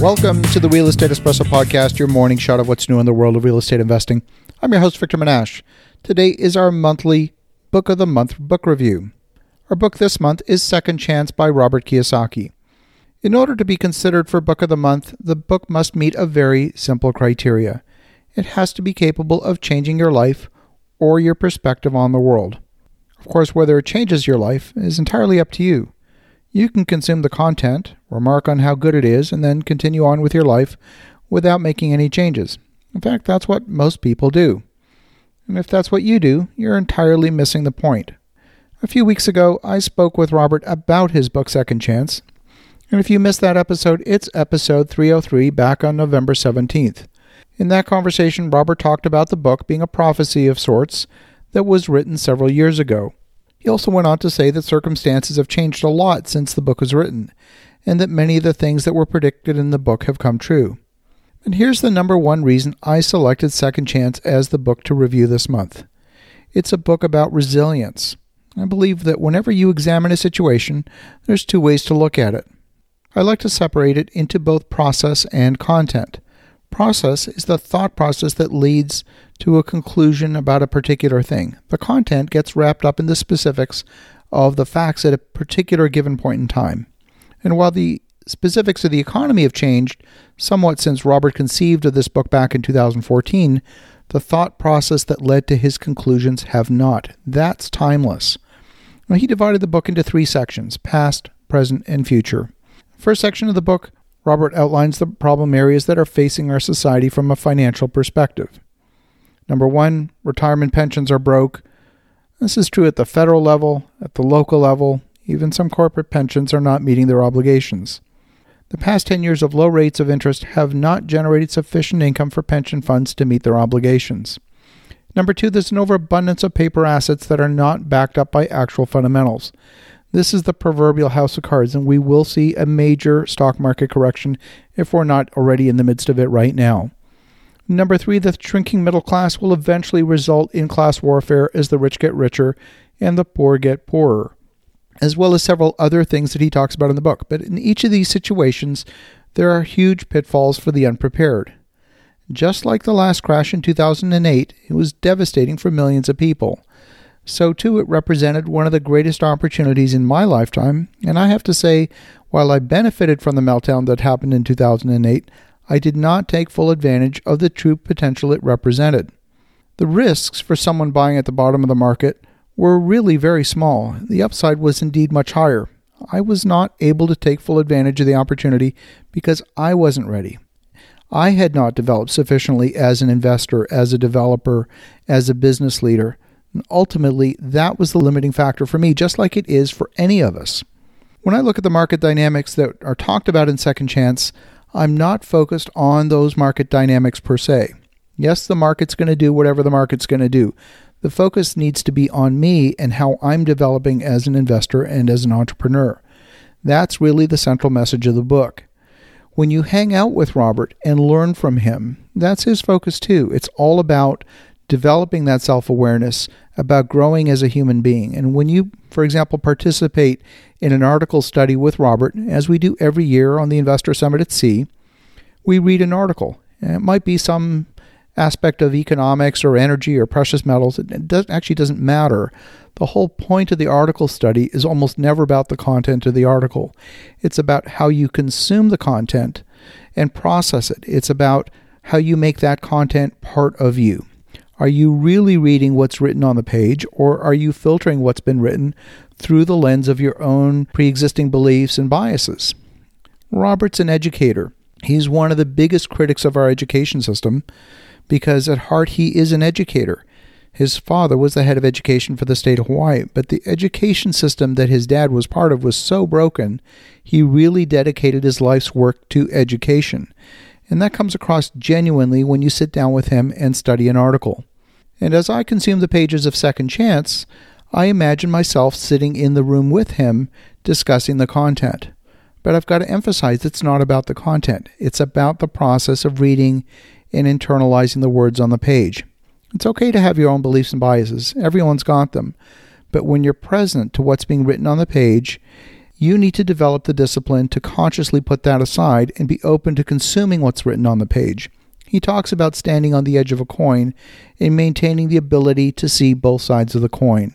Welcome to the Real Estate Espresso Podcast, your morning shot of what's new in the world of real estate investing. I'm your host, Victor Menasce. Today is our monthly Book of the Month book review. Our book this month is Second Chance by Robert Kiyosaki. In order to be considered for Book of the Month, the book must meet a very simple criteria. It has to be capable of changing your life or your perspective on the world. Of course, whether it changes your life is entirely up to you. You can consume the content, remark on how good it is, and then continue on with your life without making any changes. In fact, that's what most people do. And if that's what you do, you're entirely missing the point. A few weeks ago, I spoke with Robert about his book Second Chance. And if you missed that episode, it's episode 303 back on November 17th. In that conversation, Robert talked about the book being a prophecy of sorts that was written several years ago. He also went on to say that circumstances have changed a lot since the book was written, and that many of the things that were predicted in the book have come true. And here's the number one reason I selected Second Chance as the book to review this month it's a book about resilience. I believe that whenever you examine a situation, there's two ways to look at it. I like to separate it into both process and content. Process is the thought process that leads to a conclusion about a particular thing. The content gets wrapped up in the specifics of the facts at a particular given point in time. And while the specifics of the economy have changed somewhat since Robert conceived of this book back in 2014, the thought process that led to his conclusions have not. That's timeless. Now, he divided the book into three sections past, present, and future. First section of the book Robert outlines the problem areas that are facing our society from a financial perspective. Number one, retirement pensions are broke. This is true at the federal level, at the local level, even some corporate pensions are not meeting their obligations. The past 10 years of low rates of interest have not generated sufficient income for pension funds to meet their obligations. Number two, there's an overabundance of paper assets that are not backed up by actual fundamentals. This is the proverbial house of cards, and we will see a major stock market correction if we're not already in the midst of it right now. Number three, the shrinking middle class will eventually result in class warfare as the rich get richer and the poor get poorer, as well as several other things that he talks about in the book. But in each of these situations, there are huge pitfalls for the unprepared. Just like the last crash in 2008, it was devastating for millions of people so too it represented one of the greatest opportunities in my lifetime, and I have to say, while I benefited from the meltdown that happened in 2008, I did not take full advantage of the true potential it represented. The risks for someone buying at the bottom of the market were really very small. The upside was indeed much higher. I was not able to take full advantage of the opportunity because I wasn't ready. I had not developed sufficiently as an investor, as a developer, as a business leader and ultimately, that was the limiting factor for me, just like it is for any of us. When I look at the market dynamics that are talked about in Second Chance, I'm not focused on those market dynamics per se. Yes, the market's going to do whatever the market's going to do. The focus needs to be on me and how I'm developing as an investor and as an entrepreneur. That's really the central message of the book. When you hang out with Robert and learn from him, that's his focus too. It's all about developing that self awareness about growing as a human being. And when you, for example, participate in an article study with Robert, as we do every year on the Investor Summit at Sea, we read an article. And it might be some aspect of economics or energy or precious metals. It does, actually doesn't matter. The whole point of the article study is almost never about the content of the article. It's about how you consume the content and process it. It's about how you make that content part of you. Are you really reading what's written on the page, or are you filtering what's been written through the lens of your own pre existing beliefs and biases? Robert's an educator. He's one of the biggest critics of our education system because at heart he is an educator. His father was the head of education for the state of Hawaii, but the education system that his dad was part of was so broken, he really dedicated his life's work to education. And that comes across genuinely when you sit down with him and study an article. And as I consume the pages of Second Chance, I imagine myself sitting in the room with him discussing the content. But I've got to emphasize it's not about the content, it's about the process of reading and internalizing the words on the page. It's okay to have your own beliefs and biases, everyone's got them. But when you're present to what's being written on the page, you need to develop the discipline to consciously put that aside and be open to consuming what's written on the page. He talks about standing on the edge of a coin and maintaining the ability to see both sides of the coin.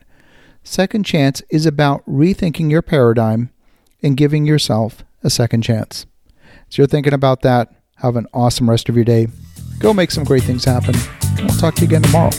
Second chance is about rethinking your paradigm and giving yourself a second chance. So you're thinking about that, have an awesome rest of your day. Go make some great things happen. We'll talk to you again tomorrow.